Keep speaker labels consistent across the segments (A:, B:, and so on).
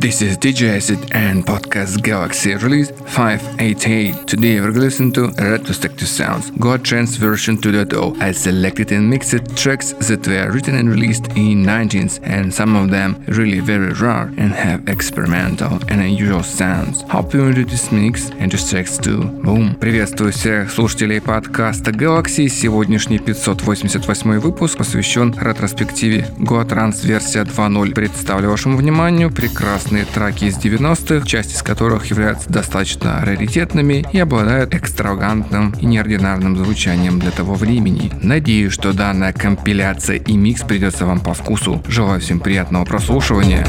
A: this is DJ Acid and Podcast Galaxy release 588. Today we're gonna listen to retrospective sounds, God Trance version 2.0. I selected and mixed tracks that were written and released in 19s and some of them really very rare and have experimental and unusual sounds. Hope you enjoy this mix and just tracks too. Boom. Приветствую всех слушателей подкаста Galaxy. Сегодняшний 588 выпуск посвящен ретроспективе God Trance версия 2.0. Представлю вашему вниманию прекрасные траки из 90-х, часть из которых являются достаточно раритетными и обладают экстравагантным и неординарным звучанием для того времени. Надеюсь, что данная компиляция и микс придется вам по вкусу. Желаю всем приятного прослушивания.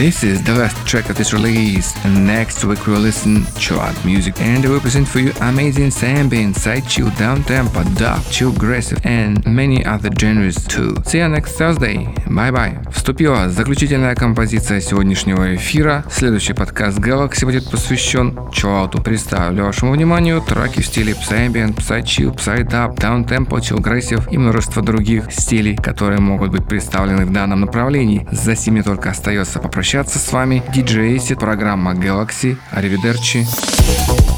A: This is the last track of this release, and next week we'll listen chart music and we present for you amazing ambient, side chill, down tempo, dub, chill, aggressive, and many other genres too. See you next Thursday. Bye. Вступила заключительная композиция сегодняшнего эфира. Следующий подкаст Galaxy будет посвящен чиллауту. Представлю вашему вниманию треки в стиле Psyambient, Psychill, Psydub, Downtempo, Chill Aggressive и множество других стилей, которые могут быть представлены в данном направлении. За сими только остается попрощаться с вами. DJ Acid, программа Galaxy. Аривидерчи.
B: Out